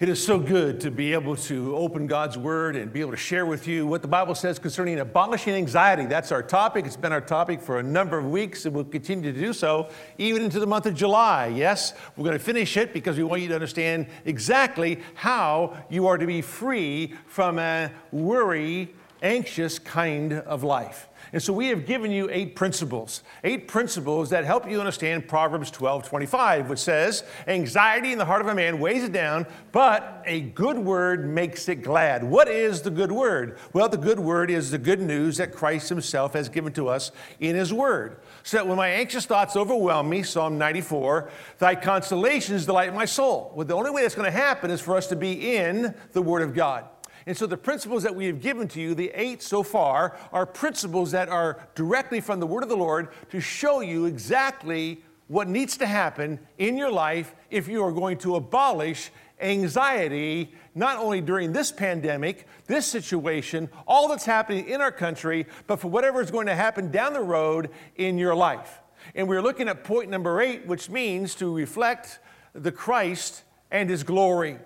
It is so good to be able to open God's Word and be able to share with you what the Bible says concerning abolishing anxiety. That's our topic. It's been our topic for a number of weeks and we'll continue to do so even into the month of July. Yes, we're going to finish it because we want you to understand exactly how you are to be free from a worry, anxious kind of life. And so we have given you eight principles, eight principles that help you understand Proverbs 12 25, which says, Anxiety in the heart of a man weighs it down, but a good word makes it glad. What is the good word? Well, the good word is the good news that Christ Himself has given to us in His word. So that when my anxious thoughts overwhelm me, Psalm 94, thy consolations delight my soul. Well, the only way that's going to happen is for us to be in the Word of God. And so the principles that we have given to you, the eight so far, are principles that are directly from the Word of the Lord to show you exactly what needs to happen in your life if you are going to abolish anxiety, not only during this pandemic, this situation, all that's happening in our country, but for whatever is going to happen down the road in your life. And we're looking at point number eight, which means to reflect the Christ and His glory.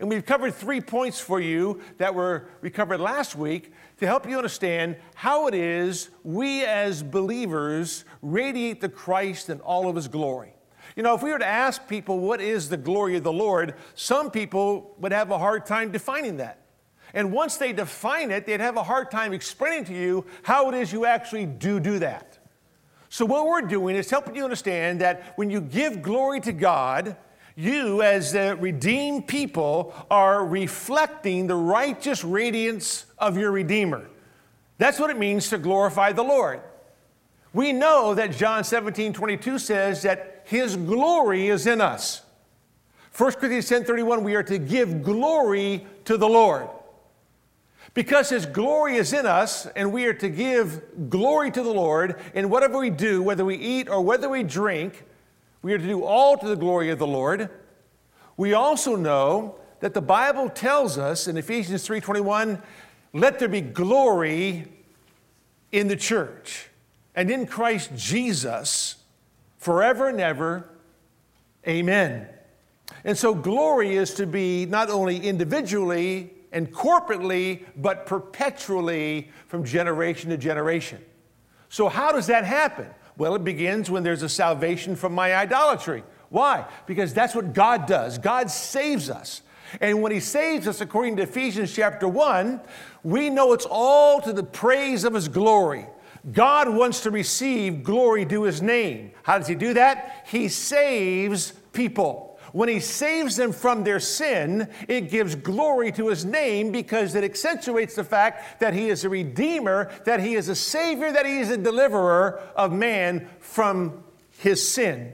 And we've covered three points for you that were we covered last week to help you understand how it is we as believers radiate the Christ and all of his glory. You know, if we were to ask people what is the glory of the Lord, some people would have a hard time defining that. And once they define it, they'd have a hard time explaining to you how it is you actually do do that. So, what we're doing is helping you understand that when you give glory to God, you, as the redeemed people, are reflecting the righteous radiance of your Redeemer. That's what it means to glorify the Lord. We know that John 17, 22 says that his glory is in us. 1 Corinthians 10, 31, we are to give glory to the Lord. Because his glory is in us, and we are to give glory to the Lord in whatever we do, whether we eat or whether we drink, we are to do all to the glory of the Lord. We also know that the Bible tells us in Ephesians 3:21, let there be glory in the church and in Christ Jesus forever and ever. Amen. And so glory is to be not only individually and corporately, but perpetually from generation to generation. So, how does that happen? Well, it begins when there's a salvation from my idolatry. Why? Because that's what God does. God saves us. And when He saves us, according to Ephesians chapter 1, we know it's all to the praise of His glory. God wants to receive glory to His name. How does He do that? He saves people. When he saves them from their sin, it gives glory to his name because it accentuates the fact that he is a redeemer, that he is a savior, that he is a deliverer of man from his sin.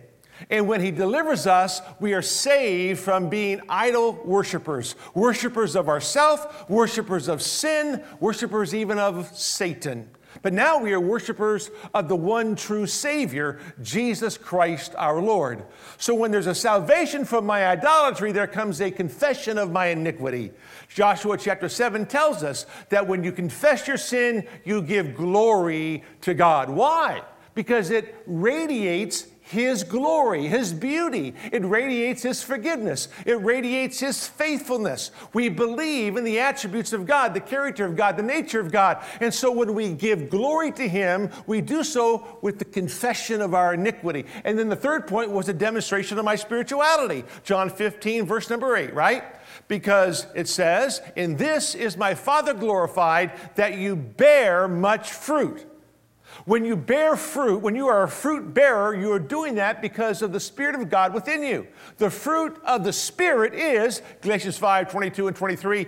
And when he delivers us, we are saved from being idol worshipers, worshipers of ourself, worshipers of sin, worshipers even of Satan. But now we are worshipers of the one true Savior, Jesus Christ our Lord. So when there's a salvation from my idolatry, there comes a confession of my iniquity. Joshua chapter 7 tells us that when you confess your sin, you give glory to God. Why? Because it radiates his glory, His beauty. It radiates His forgiveness. It radiates His faithfulness. We believe in the attributes of God, the character of God, the nature of God. And so when we give glory to Him, we do so with the confession of our iniquity. And then the third point was a demonstration of my spirituality. John 15, verse number 8, right? Because it says, In this is my Father glorified, that you bear much fruit. When you bear fruit, when you are a fruit bearer, you are doing that because of the Spirit of God within you. The fruit of the Spirit is, Galatians 5 22 and 23,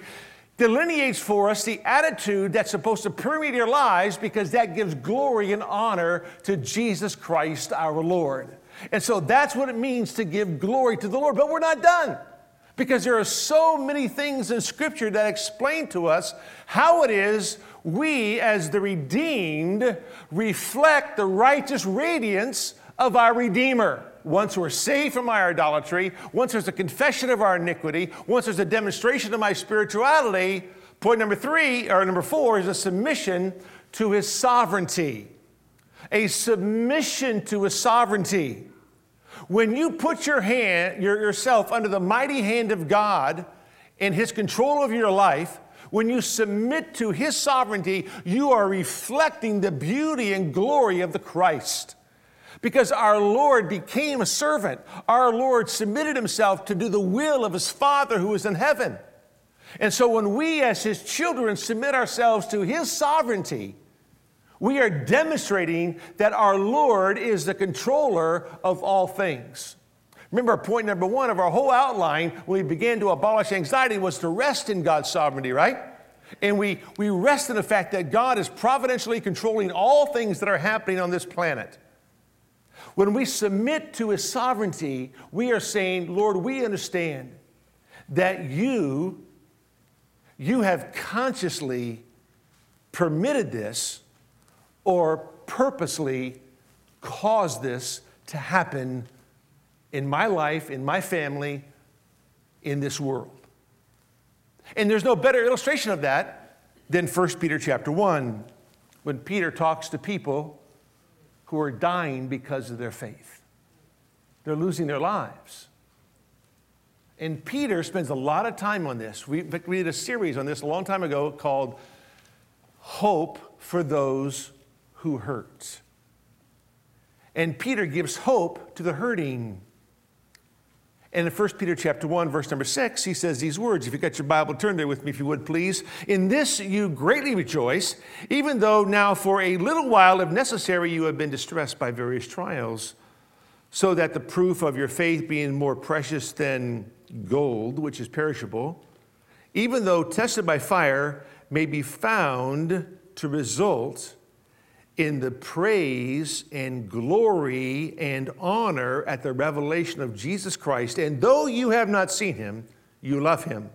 delineates for us the attitude that's supposed to permeate our lives because that gives glory and honor to Jesus Christ our Lord. And so that's what it means to give glory to the Lord. But we're not done because there are so many things in Scripture that explain to us how it is we, as the redeemed, reflect the righteous radiance of our Redeemer. Once we're saved from our idolatry, once there's a confession of our iniquity, once there's a demonstration of my spirituality, point number three, or number four, is a submission to his sovereignty. A submission to his sovereignty. When you put your hand, your, yourself under the mighty hand of God, and His control of your life, when you submit to His sovereignty, you are reflecting the beauty and glory of the Christ. Because our Lord became a servant, our Lord submitted Himself to do the will of His Father who is in heaven. And so when we, as His children, submit ourselves to His sovereignty, we are demonstrating that our Lord is the controller of all things. Remember, point number one of our whole outline when we began to abolish anxiety was to rest in God's sovereignty, right? And we, we rest in the fact that God is providentially controlling all things that are happening on this planet. When we submit to His sovereignty, we are saying, Lord, we understand that you, you have consciously permitted this or purposely cause this to happen in my life, in my family, in this world. And there's no better illustration of that than 1 Peter chapter 1, when Peter talks to people who are dying because of their faith. They're losing their lives. And Peter spends a lot of time on this. We, we did a series on this a long time ago called Hope for Those Who hurts. And Peter gives hope to the hurting. And in 1 Peter chapter 1, verse number 6, he says these words. If you got your Bible, turn there with me if you would, please. In this you greatly rejoice, even though now for a little while, if necessary, you have been distressed by various trials, so that the proof of your faith being more precious than gold, which is perishable, even though tested by fire, may be found to result in the praise and glory and honor at the revelation of Jesus Christ. And though you have not seen him, you love him.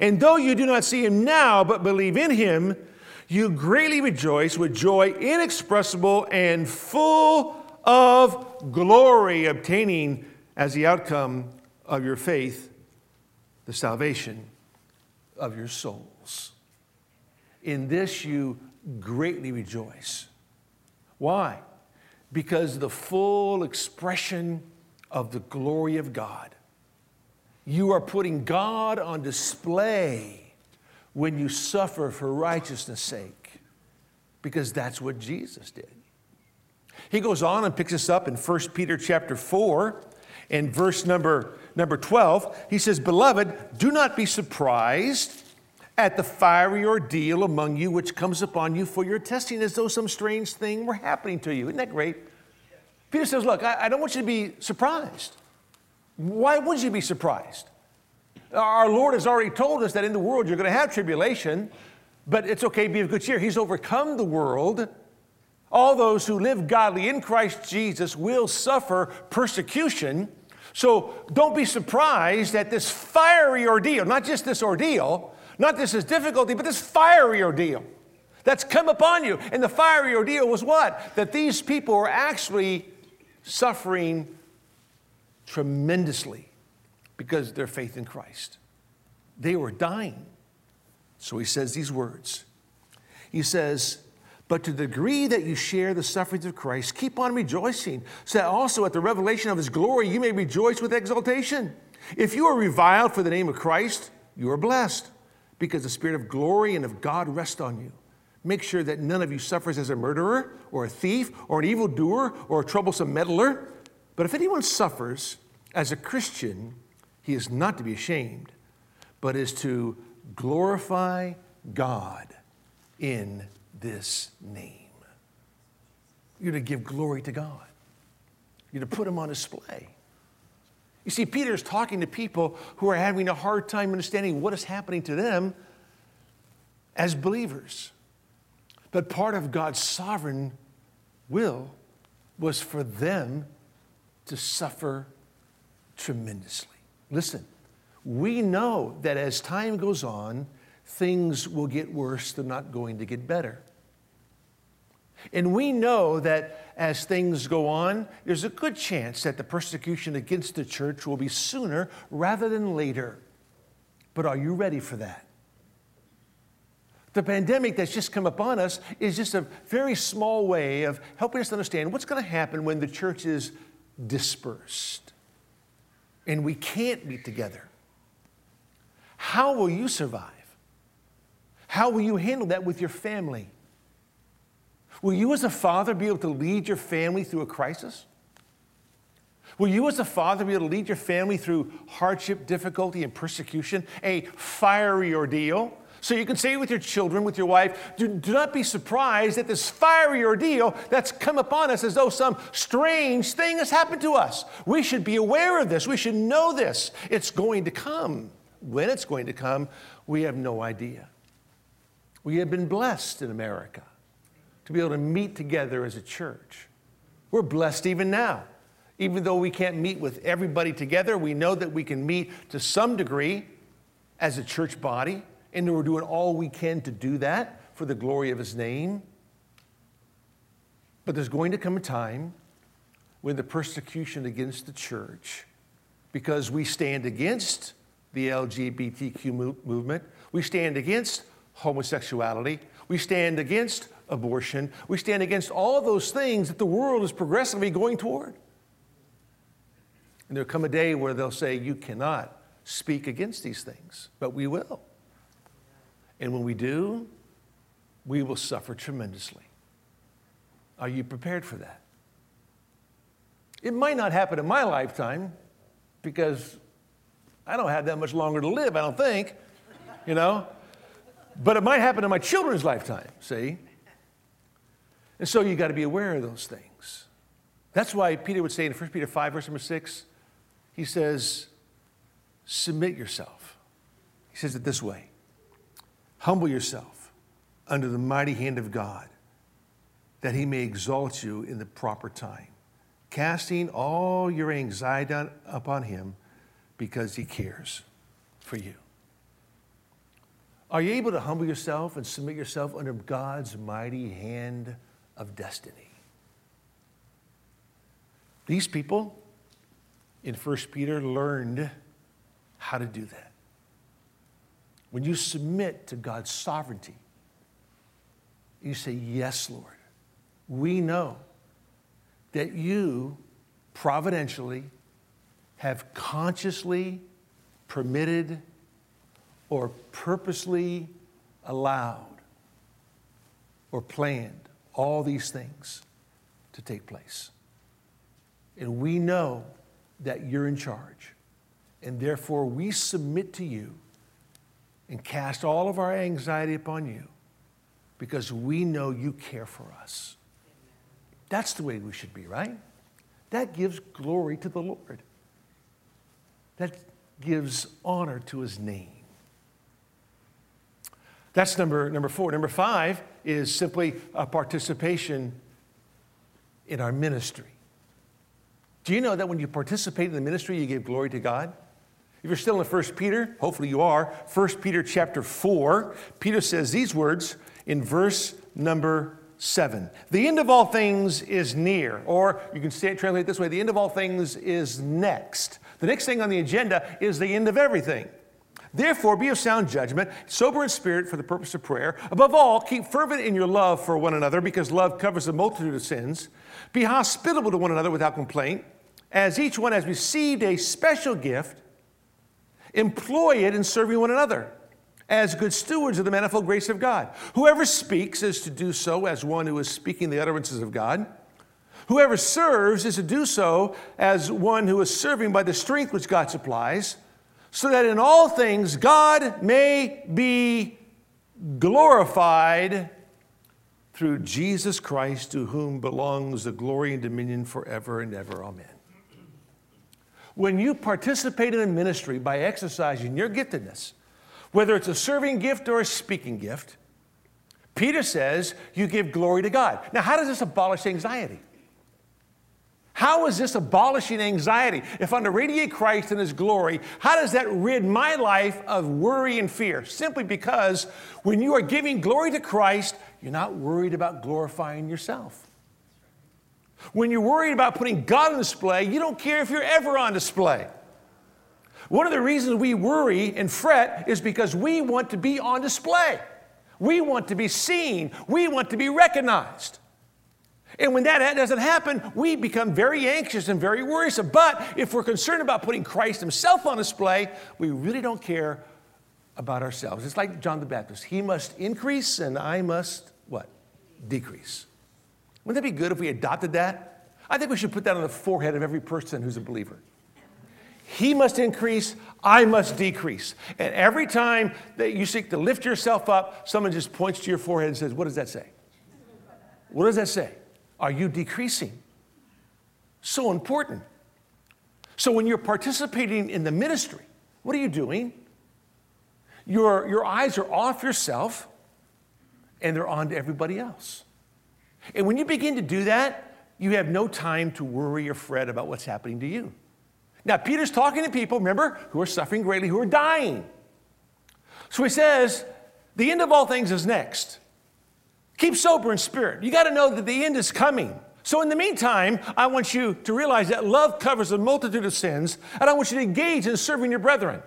And though you do not see him now, but believe in him, you greatly rejoice with joy inexpressible and full of glory, obtaining as the outcome of your faith the salvation of your souls. In this you greatly rejoice. Why? Because the full expression of the glory of God. You are putting God on display when you suffer for righteousness' sake, because that's what Jesus did. He goes on and picks us up in 1 Peter chapter 4 and verse number, number 12. He says, Beloved, do not be surprised at the fiery ordeal among you which comes upon you for your testing as though some strange thing were happening to you. Isn't that great? Peter says, Look, I, I don't want you to be surprised. Why would you be surprised? Our Lord has already told us that in the world you're going to have tribulation, but it's okay, be of good cheer. He's overcome the world. All those who live godly in Christ Jesus will suffer persecution. So don't be surprised at this fiery ordeal, not just this ordeal, not just this is difficulty, but this fiery ordeal that's come upon you. And the fiery ordeal was what? That these people were actually suffering tremendously because of their faith in Christ. They were dying. So he says these words. He says, But to the degree that you share the sufferings of Christ, keep on rejoicing, so that also at the revelation of his glory you may rejoice with exultation. If you are reviled for the name of Christ, you are blessed because the Spirit of glory and of God rests on you. Make sure that none of you suffers as a murderer or a thief or an evildoer or a troublesome meddler. But if anyone suffers as a Christian, he is not to be ashamed, but is to glorify God in this name. You're to give glory to God, you're to put him on display. You see, Peter's talking to people who are having a hard time understanding what is happening to them as believers. But part of God's sovereign will was for them to suffer tremendously. Listen, we know that as time goes on, things will get worse, they're not going to get better. And we know that as things go on, there's a good chance that the persecution against the church will be sooner rather than later. But are you ready for that? The pandemic that's just come upon us is just a very small way of helping us understand what's going to happen when the church is dispersed and we can't meet together. how will you survive? How will you handle that with your family? Will you, as a father, be able to lead your family through a crisis? Will you, as a father, be able to lead your family through hardship, difficulty, and persecution, a fiery ordeal? So you can say with your children, with your wife, do, do, not be surprised at this fiery ordeal that's come upon us as though some strange thing has happened to us. We should be aware of this. We should know this. It's going to come. When it's going to come, we have no idea. We have been blessed in America to be able to meet together as a church. We're blessed even now. Even though we can't meet with everybody together, we know that we can meet to some degree as a church body, and we're doing all we can to do that for the glory of His name. But there's going to come a time when the persecution against the church, because we stand against the LGBTQ movement, we stand against homosexuality, we stand against abortion, we stand against all those things that the world is progressively going toward. And there'll come a day where they'll say, You cannot speak against these things, but we will. And when we do, we will suffer tremendously. Are you prepared for that? It might not happen in my lifetime because I don't have that much longer to live, I don't think, you know? But it might happen in my children's lifetime, see? And so you got to be aware of those things. That's why Peter would say in 1 Peter 5, verse number 6, he says, Submit yourself. He says it this way Humble yourself under the mighty hand of God, that he may exalt you in the proper time, casting all your anxiety upon him because he cares for you. Are you able to humble yourself and submit yourself under God's mighty hand of destiny? These people, in 1 Peter learned how to do that. When you submit to God's sovereignty, you say, Yes, Lord. We know that you providentially have consciously permitted or purposely allowed or planned all these things to take place. And we know that you're in charge. And therefore, we submit to you and cast all of our anxiety upon you because we know you care for us. That's the way we should be, right? That gives glory to the Lord. That gives honor to his name. That's number, number four. Number five is simply a participation in our ministry. Do you know that when you participate in the ministry, you give glory to God? If you're still in 1 Peter, hopefully you are, 1 Peter chapter 4, Peter says these words in verse number 7. The end of all things is near, or you can say it translate this way the end of all things is next. The next thing on the agenda is the end of everything. Therefore, be of sound judgment, sober in spirit for the purpose of prayer. Above all, keep fervent in your love for one another, because love covers a multitude of sins. Be hospitable to one another without complaint as each one has received a special gift, employ it in serving one another as good stewards of the manifold grace of God. Whoever speaks is to do so as one who is speaking the utterances of God. Whoever serves is to do so as one who is serving by the strength which God supplies, so that in all things God may be glorified through Jesus Christ, to whom belongs the glory and dominion forever and ever. Amen. When you participate in a ministry by exercising your giftedness, whether it's a serving gift or a speaking gift, Peter says you give glory to God. Now, how does this abolish anxiety? How is this abolishing anxiety? If I'm to radiate Christ and His glory, how does that rid my life of worry and fear? Simply because when you are giving glory to Christ, you're not worried about glorifying yourself. When you're worried about putting God on display, you don't care if you're ever on display. One of the reasons we worry and fret is because we want to be on display. We want to be seen. We want to be recognized. And when that doesn't happen, we become very anxious and very worrisome. But if we're concerned about putting Christ Himself on display, we really don't care about ourselves. It's like John the Baptist. He must increase and I must what? Decrease. Wouldn't that be good if we adopted that? I think we should put that on the forehead of every person who's a believer. He must increase, I must decrease. And every time that you seek to lift yourself up, someone just points to your forehead and says, What does that say? What does that say? Are you decreasing? So important. So when you're participating in the ministry, what are you doing? Your, your eyes are off yourself and they're on to everybody else. And when you begin to do that, you have no time to worry or fret about what's happening to you. Now, Peter's talking to people, remember, who are suffering greatly, who are dying. So he says, the end of all things is next. Keep sober in spirit. You got to know that the end is coming. So, in the meantime, I want you to realize that love covers a multitude of sins, and I want you to engage in serving your brethren.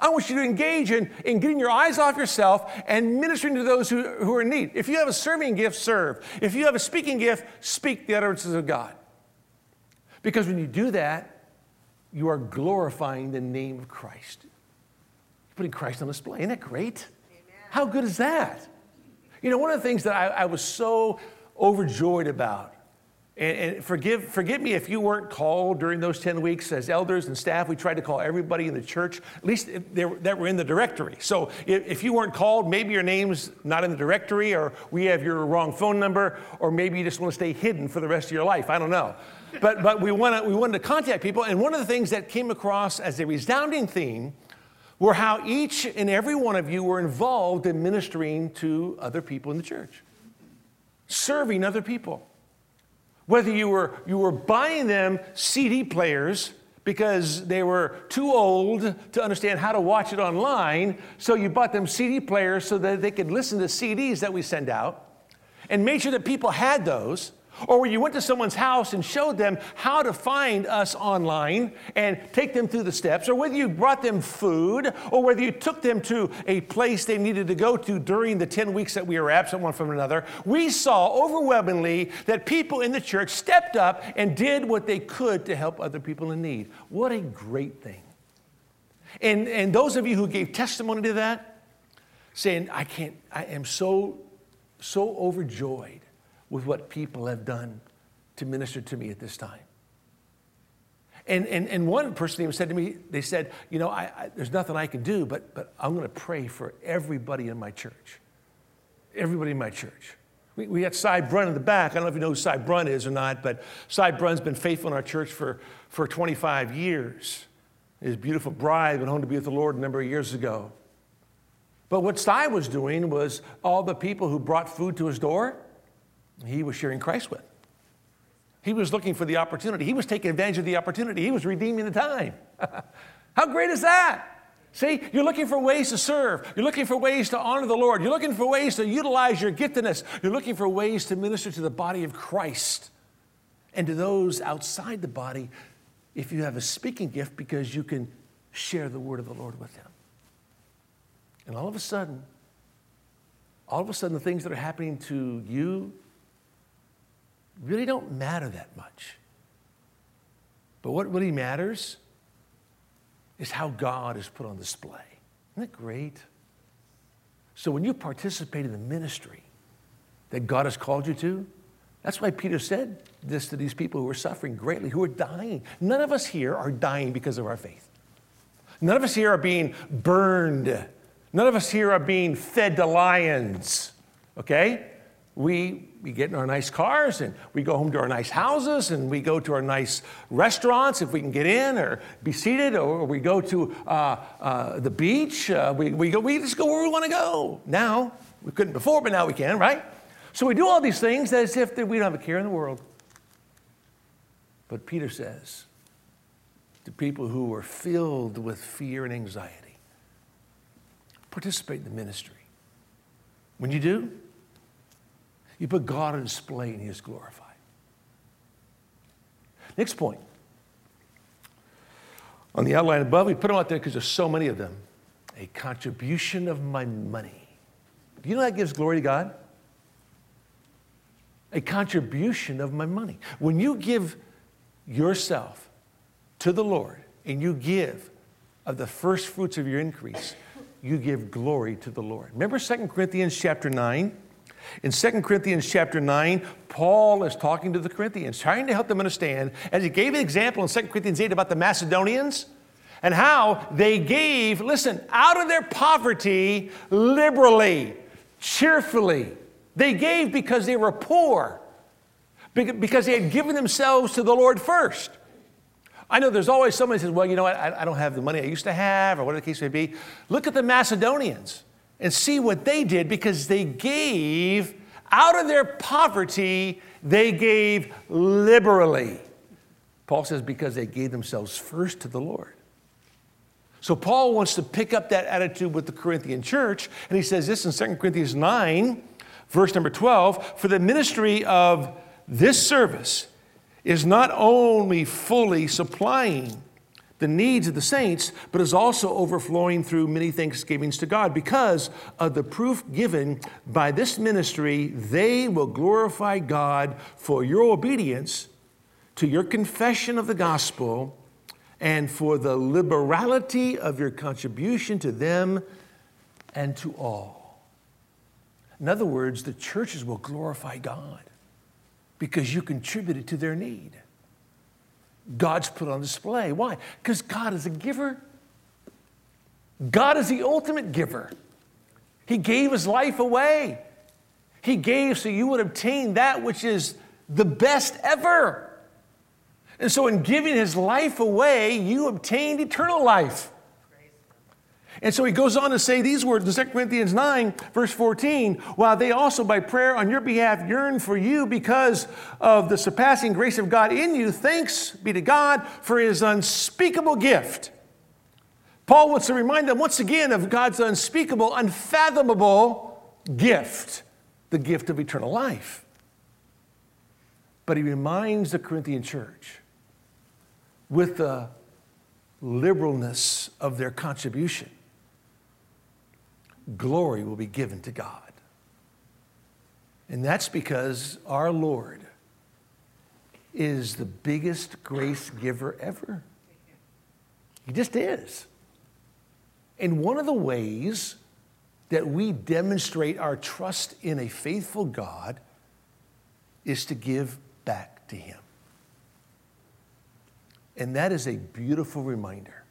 I want you to engage in, in getting your eyes off yourself and ministering to those who, who are in need. If you have a serving gift, serve. If you have a speaking gift, speak the utterances of God. Because when you do that, you are glorifying the name of Christ. You're putting Christ on display. Isn't that great? Amen. How good is that? You know, one of the things that I, I was so overjoyed about and, and, forgive, forgive me if you weren't called during those 10 weeks as elders and staff. We tried to call everybody in the church, at least that were in the directory. So if, if, you weren't called, maybe your name's not in the directory, or we have your wrong phone number, or maybe you just want to stay hidden for the rest of your life. I don't know. But, but we, wanna, we wanted to contact people. And one of the things that came across as a resounding theme were how each and every one of you were involved in ministering to other people in the church, serving other people. Whether you were, you were buying them CD players because they were too old to understand how to watch it online, so you bought them CD players so that they could listen to CDs that we send out and made sure that people had those or where you went to someone's house and showed them how to find us online and take them through the steps, or whether you brought them food, or whether you took them to a place they needed to go to during the 10 weeks that we were absent one from another, we saw overwhelmingly that people in the church stepped up and did what they could to help other people in need. What a great thing. And, and those of you who gave testimony to that, saying, I can't, I am so, so overjoyed with what people have done to minister to me at this time. And, and, and one person even said to me, they said, You know, I, I, there's nothing I can do, but, but I'm going to pray for everybody in my church. Everybody in my church. We, we got Cy Brun in the back. I don't know if you know who Cy Brun is or not, but Cy Brun's been faithful in our church for, for 25 years. His beautiful bride went home to be with the Lord a number of years ago. But what Cy was doing was all the people who brought food to his door, he was sharing Christ with. He was looking for the opportunity. He was taking advantage of the opportunity. He was redeeming the time. How great is that? See, you're looking for ways to serve. You're looking for ways to honor the Lord. You're looking for ways to utilize your giftedness. You're looking for ways to minister to the body of Christ and to those outside the body if you have a speaking gift because you can share the word of the Lord with them. And all of a sudden, all of a sudden, the things that are happening to you really don't matter that much. But what really matters is how God is put on display. Isn't that great? So when you participate in the ministry that God has called you to, that's why Peter said this to these people who are suffering greatly, who are dying. None of us here are dying because of our faith. None of us here are being burned. None of us here are being fed to lions. Okay? We, we get in our nice cars and we go home to our nice houses and we go to our nice restaurants if we can get in or be seated or we go to uh, uh, the beach. Uh, we, we, go, we just go where we want to go. Now, we couldn't before, but now we can, right? So we do all these things as if we don't have a care in the world. But Peter says to people who are filled with fear and anxiety, participate in the ministry. When you do, you put God on display and He is glorified. Next point. On the outline above, we put them out there because there's so many of them. A contribution of my money. Do you know that gives glory to God? A contribution of my money. When you give yourself to the Lord and you give of the first fruits of your increase, you give glory to the Lord. Remember 2 Corinthians chapter 9? In 2 Corinthians chapter 9, Paul is talking to the Corinthians, trying to help them understand, as he gave an example in 2 Corinthians 8 about the Macedonians and how they gave, listen, out of their poverty liberally, cheerfully. They gave because they were poor, because they had given themselves to the Lord first. I know there's always someone who says, well, you know what, I, I don't have the money I used to have, or whatever the case may be. Look at the Macedonians and see what they did because they gave out of their poverty, they gave liberally. Paul says, because they gave themselves first to the Lord. So Paul wants to pick up that attitude with the Corinthian church, and he says this in 2 Corinthians 9, verse number 12 For the ministry of this service is not only fully supplying the needs of the saints, but is also overflowing through many thanksgivings to God. Because of the proof given by this ministry, they will glorify God for your obedience to your confession of the gospel and for the liberality of your contribution to them and to all. In other words, the churches will glorify God because you contributed to their need. God's put on display. Why? Because God is a giver. God is the ultimate giver. He gave his life away. He gave so you would obtain that which is the best ever. And so, in giving his life away, you obtained eternal life. And so he goes on to say these words in 2 Corinthians 9, verse 14, while they also by prayer on your behalf yearn for you because of the surpassing grace of God in you, thanks be to God for his unspeakable gift. Paul wants to remind them once again of God's unspeakable, unfathomable gift, the gift of eternal life. But he reminds the Corinthian church with the liberalness of their contribution glory will be given to God. And that's because our Lord is the biggest grace giver ever. He just is. And one of the ways that we demonstrate our trust in a faithful God is to give back to Him. And that is a beautiful reminder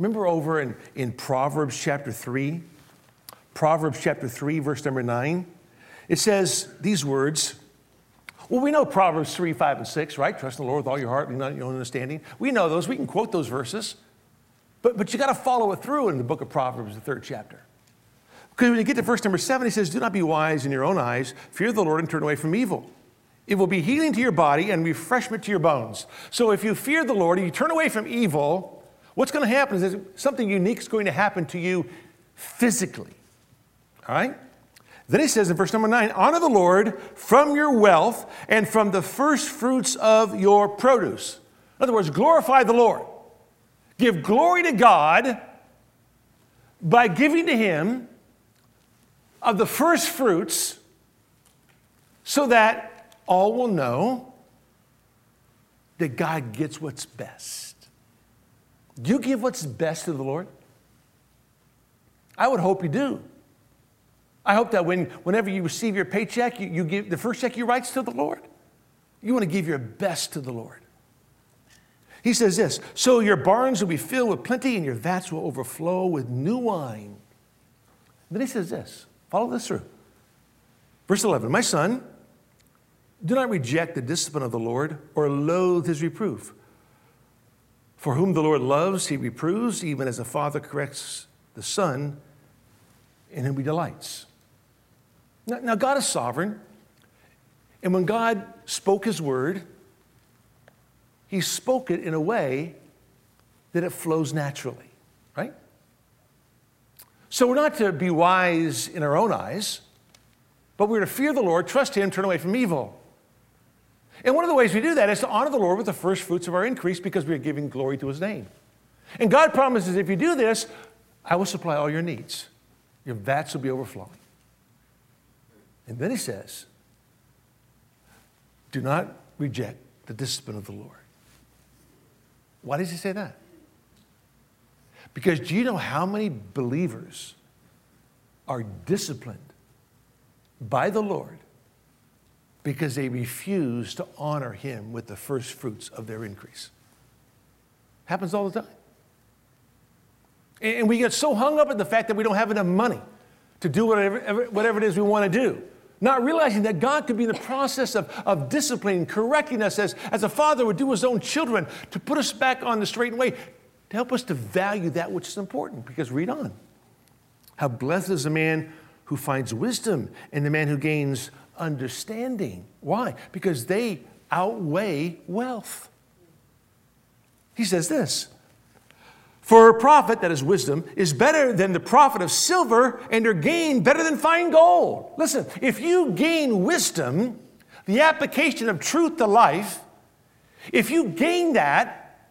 Remember over in, in Proverbs chapter 3? Proverbs chapter 3, verse number 9. It says these words. Well, we know Proverbs 3, 5, and 6, right? Trust in the Lord with all your heart and not your own understanding. We know those. We can quote those verses. But, but you got to follow it through in the book of Proverbs, the third chapter. Because when you get to verse number 7, he says, Do not be wise in your own eyes. Fear the Lord and turn away from evil. It will be healing to your body and refreshment to your bones. So if you fear the Lord and you turn away from evil, What's going to happen is something unique is going to happen to you physically. All right? Then he says in verse number nine, honor the Lord from your wealth and from the first fruits of your produce. In other words, glorify the Lord. Give glory to God by giving to him of the first fruits so that all will know that God gets what's best. Do you give what's best to the Lord? I would hope you do. I hope that when, whenever you receive your paycheck, you, you give the first check you write to the Lord. You want to give your best to the Lord. He says this So your barns will be filled with plenty, and your vats will overflow with new wine. Then he says this follow this through. Verse 11 My son, do not reject the discipline of the Lord or loathe his reproof. For whom the Lord loves, he reproves, even as a father corrects the son in whom he delights. Now, now, God is sovereign. And when God spoke his word, he spoke it in a way that it flows naturally, right? So we're not to be wise in our own eyes, but we're to fear the Lord, trust him, turn away from evil. And one of the ways we do that is to honor the Lord with the first fruits of our increase because we are giving glory to his name. And God promises if you do this, I will supply all your needs. Your vats will be overflowing. And then he says, do not reject the discipline of the Lord. Why does he say that? Because do you know how many believers are disciplined by the Lord because they refuse to honor Him with the first fruits of their increase? Happens all the time. And we get so hung up in the fact that we don't have enough money to do whatever, whatever it is we want to do. Not realizing that God could be in the process of, of disciplining, correcting us as, as a father would do his own children to put us back on the straight way, to help us to value that which is important. Because read on. How blessed is the man who finds wisdom and the man who gains understanding. Why? Because they outweigh wealth. He says this For a profit, that is wisdom, is better than the profit of silver, and their gain better than fine gold. Listen, if you gain wisdom, the application of truth to life, if you gain that,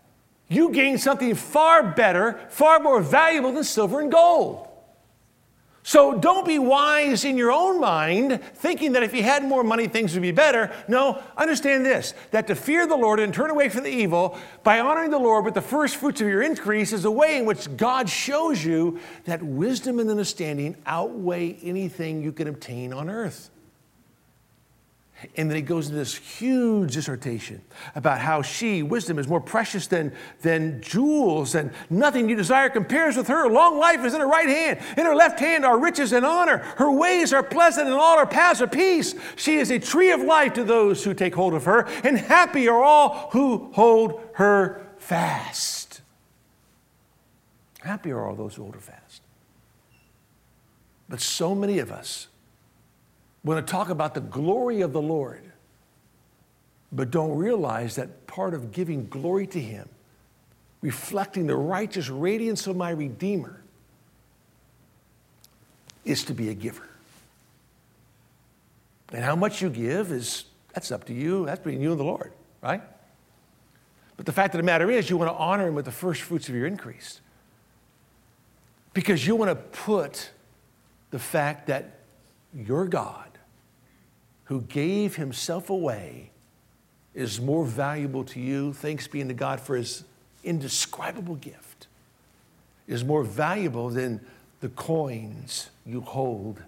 you gain something far better, far more valuable than silver and gold. So don't be wise in your own mind, thinking that if you had more money, things would be better. No, understand this that to fear the Lord and turn away from the evil by honoring the Lord with the first fruits of your increase is a way in which God shows you that wisdom and understanding outweigh anything you can obtain on earth. And then he goes into this huge dissertation about how she, wisdom, is more precious than, than jewels, and nothing you desire compares with her. Long life is in her right hand. In her left hand are riches and honor. Her ways are pleasant, and all her paths are peace. She is a tree of life to those who take hold of her, and happy are all who hold her fast. Happy are all those who hold her fast. But so many of us, want to talk about the glory of the Lord, but don't realize that part of giving glory to Him, reflecting the righteous radiance of my Redeemer, is to be a giver. And how much you give is, that's up to you. That's between you and the Lord, right? But the fact of the matter is, you want to honor Him with the first fruits of your increase. Because you want to put the fact that your God who gave himself away is more valuable to you, thanks being to God for his indescribable gift, is more valuable than the coins you hold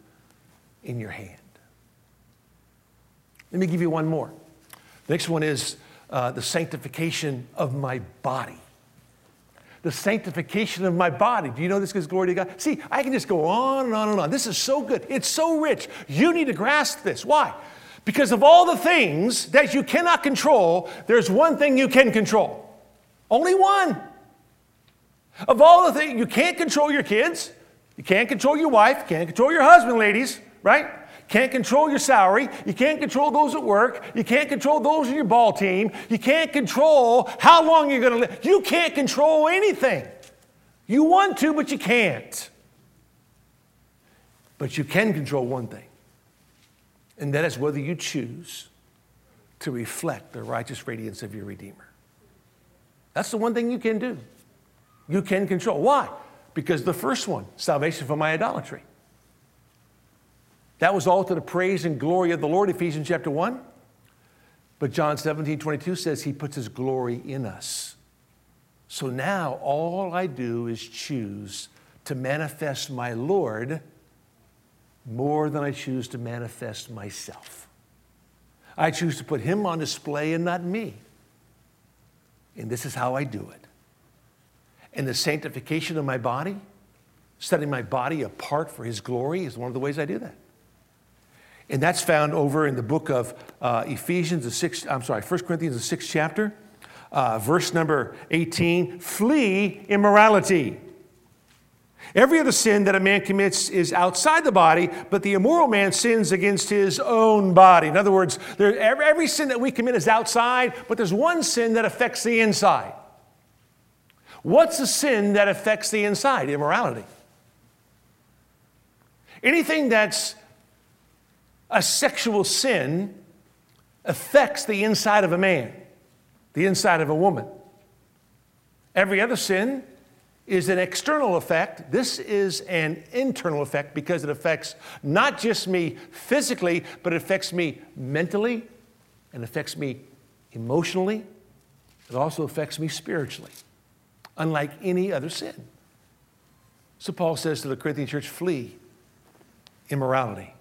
in your hand. Let me give you one more. The next one is uh, the sanctification of my body. The sanctification of my body. Do you know this gives glory to God? See, I can just go on and on and on. This is so good. It's so rich. You need to grasp this. Why? Because of all the things that you cannot control, there's one thing you can control. Only one. Of all the things, you can't control your kids, you can't control your wife, can't control your husband, ladies, right? Can't control your salary. You can't control those at work. You can't control those in your ball team. You can't control how long you're going to live. You can't control anything. You want to, but you can't. But you can control one thing and that is whether you choose to reflect the righteous radiance of your Redeemer. That's the one thing you can do. You can control. Why? Because the first one, salvation from my idolatry. That was all to the praise and glory of the Lord, Ephesians chapter 1. But John 17, 22 says he puts his glory in us. So now all I do is choose to manifest my Lord more than I choose to manifest myself. I choose to put him on display and not me. And this is how I do it. And the sanctification of my body, setting my body apart for his glory, is one of the ways I do that. And that's found over in the book of uh, Ephesians, the sixth, I'm sorry, 1 Corinthians, the sixth chapter, uh, verse number 18 flee immorality. Every other sin that a man commits is outside the body, but the immoral man sins against his own body. In other words, there, every, every sin that we commit is outside, but there's one sin that affects the inside. What's the sin that affects the inside? Immorality. Anything that's a sexual sin affects the inside of a man, the inside of a woman. Every other sin is an external effect. This is an internal effect because it affects not just me physically, but it affects me mentally and affects me emotionally. It also affects me spiritually, unlike any other sin. So Paul says to the Corinthian church, flee immorality.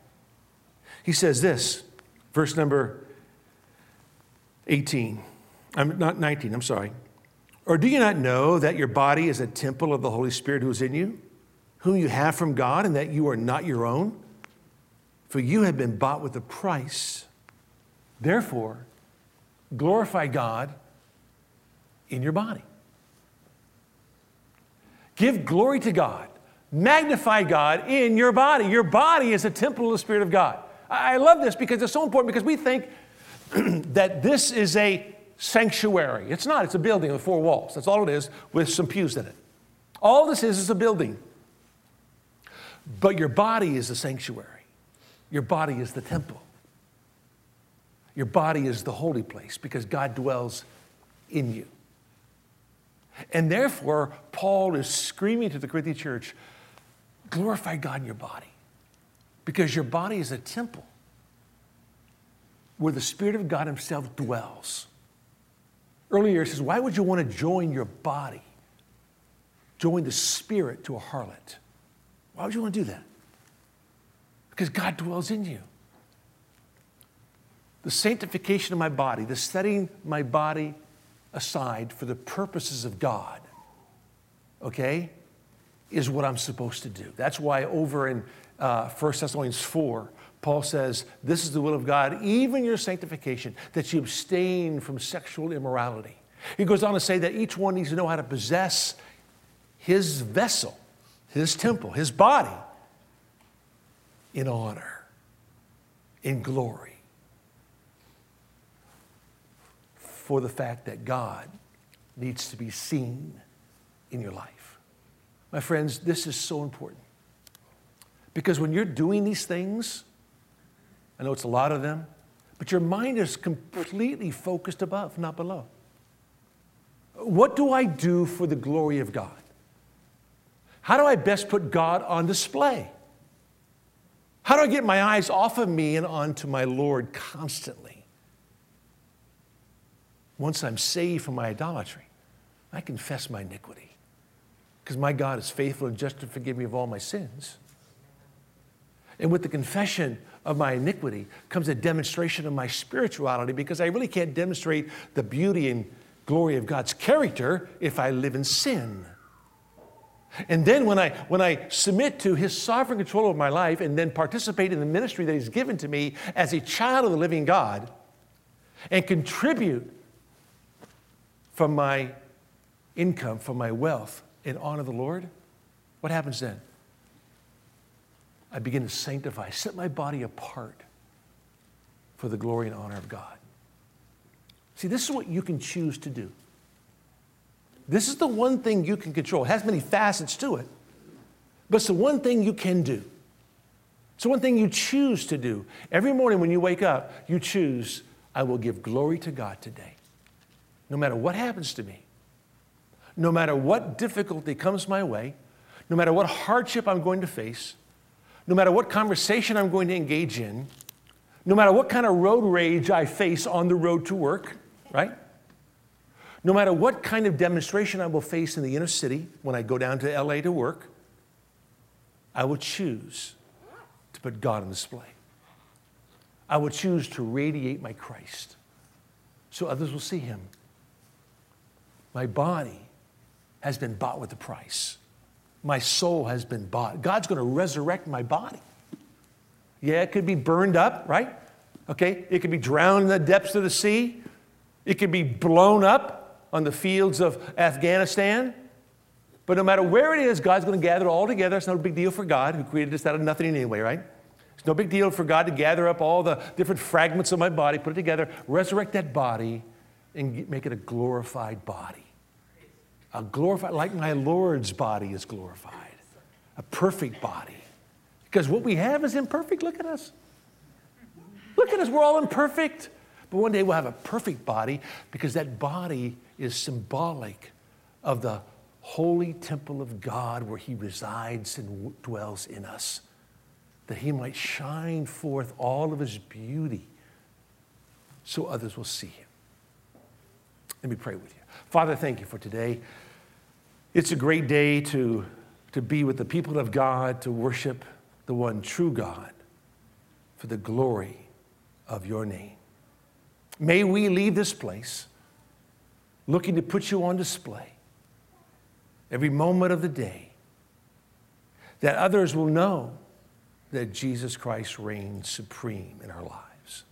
He says this, verse number 18. I'm not 19, I'm sorry. Or do you not know that your body is a temple of the Holy Spirit who is in you, whom you have from God, and that you are not your own? For you have been bought with a price. Therefore, glorify God in your body. Give glory to God. Magnify God in your body. Your body is a temple of the Spirit of God. I love this because it's so important because we think that this is a sanctuary. It's not, it's a building with four walls. That's all it is, with some pews in it. All this is is a building. But your body is a sanctuary, your body is the temple. Your body is the holy place because God dwells in you. And therefore, Paul is screaming to the Corinthian church glorify God in your body because your body is a temple where the Spirit of God Himself dwells. Earlier, he says, Why would you want to join your body, join the Spirit to a harlot? Why would you want to do that? Because God dwells in you. The sanctification of my body, the setting my body aside for the purposes of God, okay, is what I'm supposed to do. That's why over in uh, 1 Thessalonians 4, Paul says, This is the will of God, even your sanctification, that you abstain from sexual immorality. He goes on to say that each one needs to know how to possess his vessel, his temple, his body in honor, in glory. for the fact that God needs to be seen in your life. My friends, this is so important. Because when you're doing these things, I know it's a lot of them, but your mind is completely focused above, not below. What do I do for the glory of God? How do I best put God on display? How do I get my eyes off of me and onto my Lord constantly? once I'm saved from my idolatry, I confess my iniquity. Because my God is faithful and just to forgive me of all my sins. And with the confession of my iniquity comes a demonstration of my spirituality because I really can't demonstrate the beauty and glory of God's character if I live in sin. And then when I, when I submit to His sovereign control of my life and then participate in the ministry that He's given to me as a child of the living God and contribute from my income, from my wealth, in honor of the Lord, what happens then? I begin to sanctify, set my body apart for the glory and honor of God. See, this is what you can choose to do. This is the one thing you can control. It has many facets to it, but it's the one thing you can do. It's the one thing you choose to do. Every morning when you wake up, you choose, I will give glory to God today no matter what happens to me, no matter what difficulty comes my way, no matter what hardship I'm going to face, no matter what conversation I'm going to engage in, no matter what kind of road rage I face on the road to work, right? No matter what kind of demonstration I will face in the inner city when I go down to LA to work, I will choose to put God on display. I will choose to radiate my Christ so others will see him my body has been bought with a price. My soul has been bought. God's going to resurrect my body. Yeah, it could be burned up, right? Okay, it could be drowned in the depths of the sea. It could be blown up on the fields of Afghanistan. But no matter where it is, God's going to gather it all together. It's no big deal for God, who created us out of nothing anyway, right? It's no big deal for God to gather up all the different fragments of my body, put it together, resurrect that body, and make it a glorified body. A glorified, like my Lord's body is glorified, a perfect body. Because what we have is imperfect. Look at us. Look at us. We're all imperfect. But one day we'll have a perfect body because that body is symbolic of the holy temple of God where He resides and dwells in us, that He might shine forth all of His beauty so others will see Him. Let me pray with you. Father, thank you for today. It's a great day to to be with the people of God, to worship the one true God for the glory of your name. May we leave this place looking to put you on display every moment of the day, that others will know that Jesus Christ reigns supreme in our lives.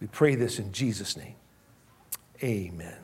We pray this in Jesus' name. Amen.